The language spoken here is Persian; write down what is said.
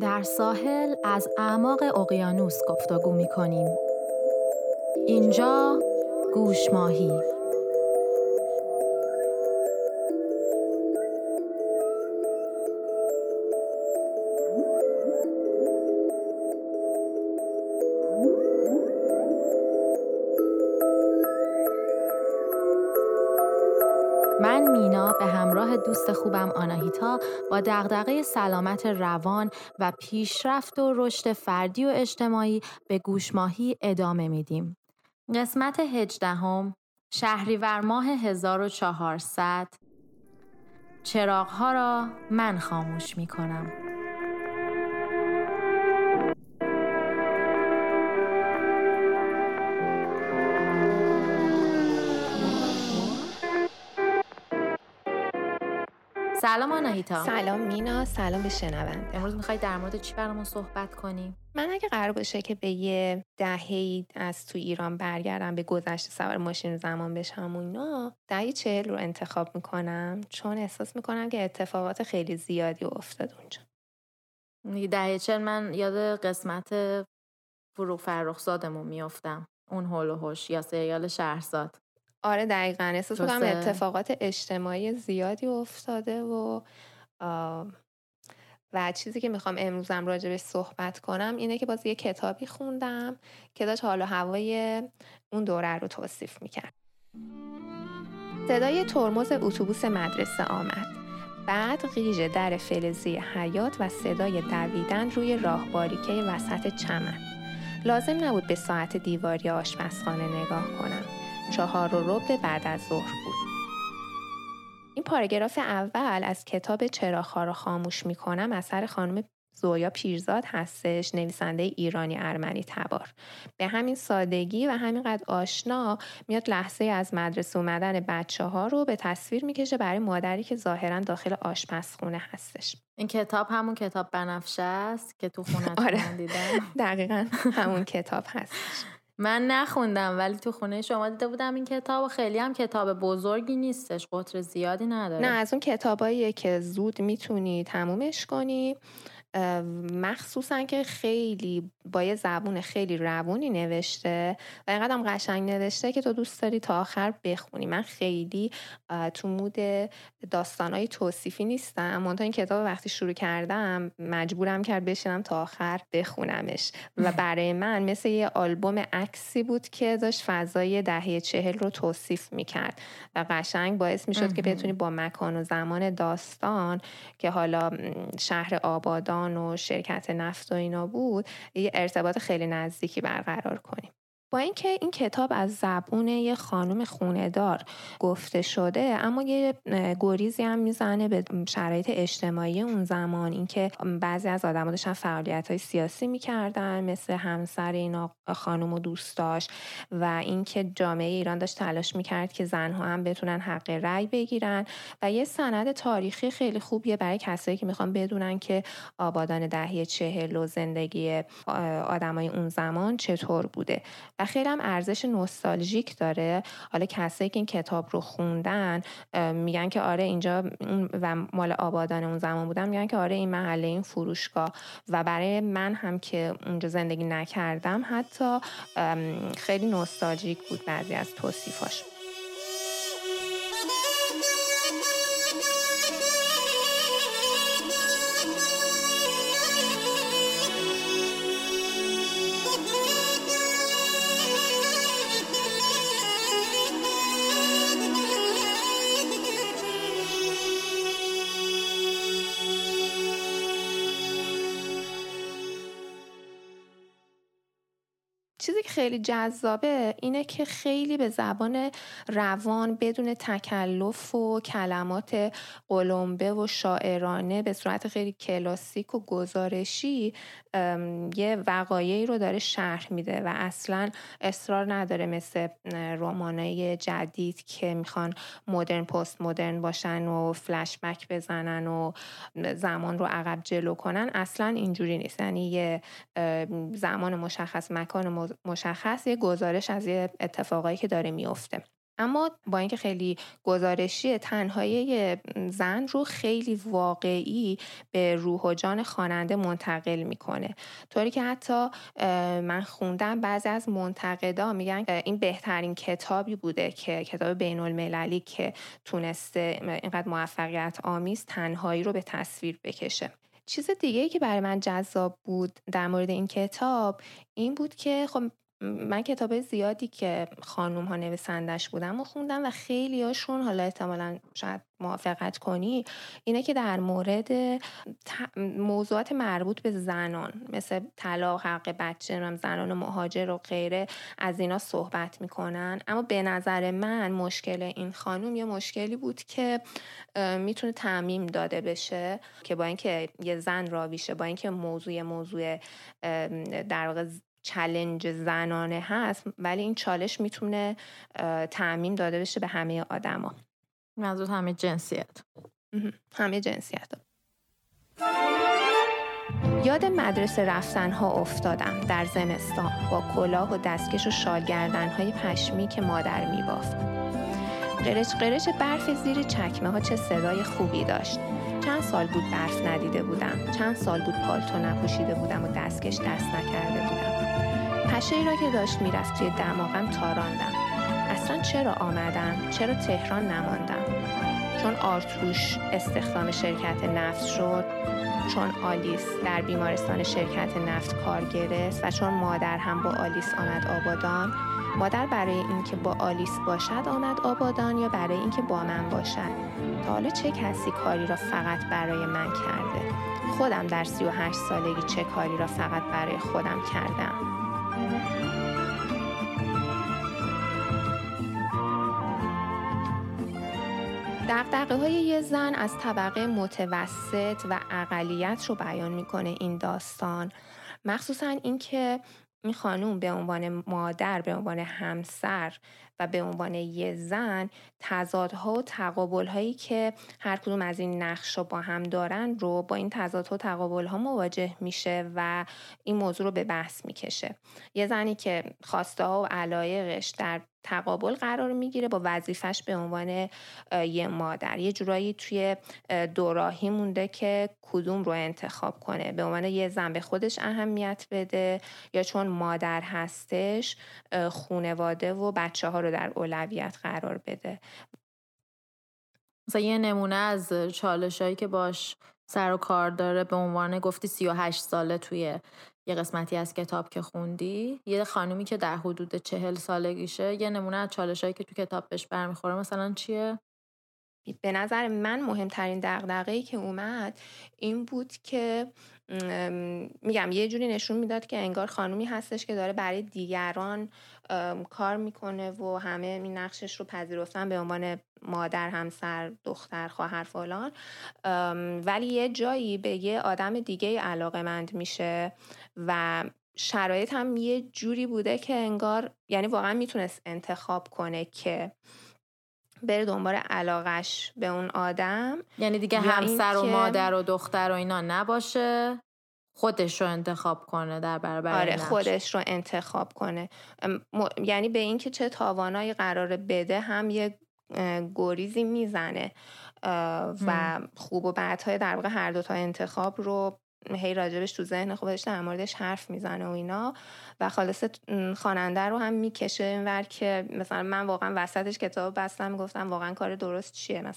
در ساحل از اعماق اقیانوس گفتگو می کنیم. اینجا گوش ماهی مینا به همراه دوست خوبم آناهیتا با دغدغه سلامت روان و پیشرفت و رشد فردی و اجتماعی به گوشماهی ادامه میدیم. قسمت هجدهم شهریور ماه 1400 چراغها را من خاموش می کنم. سلام آناهیتا. سلام مینا سلام به شنونده. امروز می‌خوای در مورد چی برامون صحبت کنیم من اگه قرار باشه که به یه دهه از تو ایران برگردم به گذشته سوار ماشین زمان بشم و اینا دهه چهل رو انتخاب می‌کنم چون احساس می‌کنم که اتفاقات خیلی زیادی افتاد اونجا. دهه چهل من یاد قسمت فروغ فرخزادمون میافتم. اون هول و هوش یا سریال شهرزاد. آره دقیقا. احساس کنم اتفاقات اجتماعی زیادی افتاده و و چیزی که می‌خوام امروزم راجبش صحبت کنم اینه که باز یه کتابی خوندم که داشت حال و هوای اون دوره رو توصیف می‌کرد. صدای ترمز اتوبوس مدرسه آمد. بعد غیژ در فلزی حیات و صدای دویدن روی راه باریکه وسط چمن. لازم نبود به ساعت دیواری آشپزخانه نگاه کنم. چهار و ربع بعد از ظهر بود. این پاراگراف اول از کتاب چراغها را خاموش می کنم اثر خانم زویا پیرزاد هستش نویسنده ایرانی ارمنی تبار به همین سادگی و همینقدر آشنا میاد لحظه از مدرسه اومدن بچه ها رو به تصویر می‌کشه برای مادری که ظاهرا داخل آشپزخونه هستش این کتاب همون کتاب بنفشه است که تو خونه آره. دیدم دقیقا همون کتاب هستش من نخوندم ولی تو خونه شما دیده بودم این کتاب خیلی هم کتاب بزرگی نیستش قطر زیادی نداره. نه از اون کتاباییه که زود می‌تونی تمومش کنی. مخصوصا که خیلی با یه زبون خیلی روونی نوشته و اینقدر قشنگ نوشته که تو دوست داری تا آخر بخونی. من خیلی تو مود داستانهای توصیفی نیستم. منتها این کتاب وقتی شروع کردم مجبورم کرد بشینم تا آخر بخونمش. و برای من مثل یه آلبوم عکسی بود که داشت فضای دهه چهل رو توصیف می‌کرد. و قشنگ باعث می‌شد که بتونی با مکان و زمان داستان که حالا شهر آبادان و شرکت نفت و اینا بود یه ارتباط خیلی نزدیکی برقرار کنیم. با اینکه این کتاب از زبون یه خانم خوندار گفته شده اما یه گریزی هم می‌زنه به شرایط اجتماعی اون زمان. اینکه بعضی از آدم‌ها داشتن فعالیت های سیاسی می‌کردن مثل همسر این خانم و دوستاش و اینکه جامعه ایران داشت تلاش می‌کرد که زنها هم بتونن حق رأی بگیرن. و یه سند تاریخی خیلی خوبیه برای کسایی که می‌خوان بدونن که آبادان دهه چهل و زندگی آدمای اون زمان چطور بوده. و خیلی هم ارزش نوستالژیک داره. حالا کسایی که این کتاب رو خوندن میگن که آره اینجا و مال آبادان اون زمان بودن میگن که آره این محله این فروشگاه. و برای من هم که اونجا زندگی نکردم حتی خیلی نوستالژیک بود بعضی از توصیفاش. چیزی که خیلی جذابه اینه که خیلی به زبان روان بدون تکلف و کلمات قلمبه و شاعرانه به صورت خیلی کلاسیک و گزارشی یه وقایعی رو داره شرح میده و اصلا اصرار نداره مثل رمانای جدید که می‌خوان مدرن پست مدرن باشن و فلش بک بزنن و زمان رو عقب جلو کنن. اصلا اینجوری نیست. یعنی یه زمان مشخص مکان مشخص یه گزارش از یه اتفاقایی که داره میفته اما با اینکه خیلی گزارشی تنهایی زن رو خیلی واقعی به روح و جان خواننده منتقل می‌کنه. طوری که حتی من خوندم بعضی از منتقدا میگن این بهترین کتابی بوده که کتاب بین المللی که تونسته اینقدر موفقیت آمیز تنهایی رو به تصویر بکشه. چیز دیگه که برای من جذاب بود در مورد این کتاب این بود که خب من کتاب زیادی که خانوم ها نویسندش بودم و خوندم و خیلی هاشون حالا احتمالا شاید موافقت کنی اینه که در مورد موضوعات مربوط به زنان مثل طلاق حق بچه زنان مهاجر و غیره از اینا صحبت می‌کنن. اما به نظر من مشکل این خانوم یه مشکلی بود که می‌تونه تعمیم داده بشه که با اینکه یه زن راویشه با اینکه موضوع موضوع در واقع چلنج زنانه هست ولی این چالش می‌تونه تعمیم داده بشه به همه آدما. منظور همه جنسیت. همه جنسیت. یاد مدرسه رفتن ها افتادم در زمستان با کلاه و دستکش و شالگردن های پشمی که مادر میبافت. قرش قرش برف زیر چکمه ها چه صدای خوبی داشت. چند سال بود برف ندیده بودم. چند سال بود پالتو نپوشیده بودم و دستکش دست نکرده بودم. پشه را که داشت می‌رفت توی دماغم تاراندم. اصلا چرا آمدم؟ چرا تهران نماندم؟ چون آرتوش استخدام شرکت نفت شد چون آلیس در بیمارستان شرکت نفت کار گرفت و چون مادر هم با آلیس آمد آبادان مادر برای اینکه با آلیس باشد آمد آبادان یا برای اینکه با من باشد؟ تا حالا چه کسی کاری را فقط برای من کرده؟ خودم در 38 سالگی چه کاری را فقط برای خودم کردم؟ دقدقه های یه زن از طبقه متوسط و اقلیت رو بیان می‌کنه این داستان. مخصوصا اینکه این خانوم به عنوان مادر به عنوان همسر و به عنوان یه زن تضادها و تقابلهایی که هر کدوم از این نقش رو با هم دارن رو با این تضادها و تقابلها مواجه میشه و این موضوع رو به بحث می‌کشه. یه زنی که خواسته ها و علایقش در تقابل قرار می‌گیره با وظیفش به عنوان یه مادر. یه جورایی توی دوراهی مونده که کدوم رو انتخاب کنه. به عنوان یه زن به خودش اهمیت بده یا چون مادر هستش خونواده و بچه ها رو در اولویت قرار بده مثلا یه نمونه از چالش هایی که باش سر و کار داره به عنوان گفتی 38 ساله توی یه قسمتی از کتاب که خوندی یه خانومی که در حدود چهل سالگیشه یه نمونه از چالش هایی که تو کتاب بهش برمیخوره مثلا چیه؟ به نظر من مهمترین دقدقه که اومد این بود که میگم یه جوری نشون می‌داد که انگار خانومی هستش که داره برای دیگران کار می‌کنه و همه این نقشش رو پذیرفتن به عنوان مادر همسر دختر خواهر فلان. ولی یه جایی به یه آدم دیگه علاقه مند میشه و شرایط هم یه جوری بوده که انگار یعنی واقعا می‌تونست انتخاب کنه که بره دنبال علاقش به اون آدم یعنی دیگه همسر و مادر و دختر و اینا نباشه؟ خودش رو انتخاب کنه در برابر آره خودش رو انتخاب کنه. یعنی به اینکه چه تاوانایی قرار بده هم یه گریزی می‌زنه و خوب و بدهای در واقع هر دوتا انتخاب رو هی راجبش تو ذهن خودش در موردش حرف می‌زنه و اینا. و خالص خواننده رو هم می‌کشه اینور که مثلا من واقعا وسطش کتاب بستم گفتم واقعا کار درست چیه؟ مثلا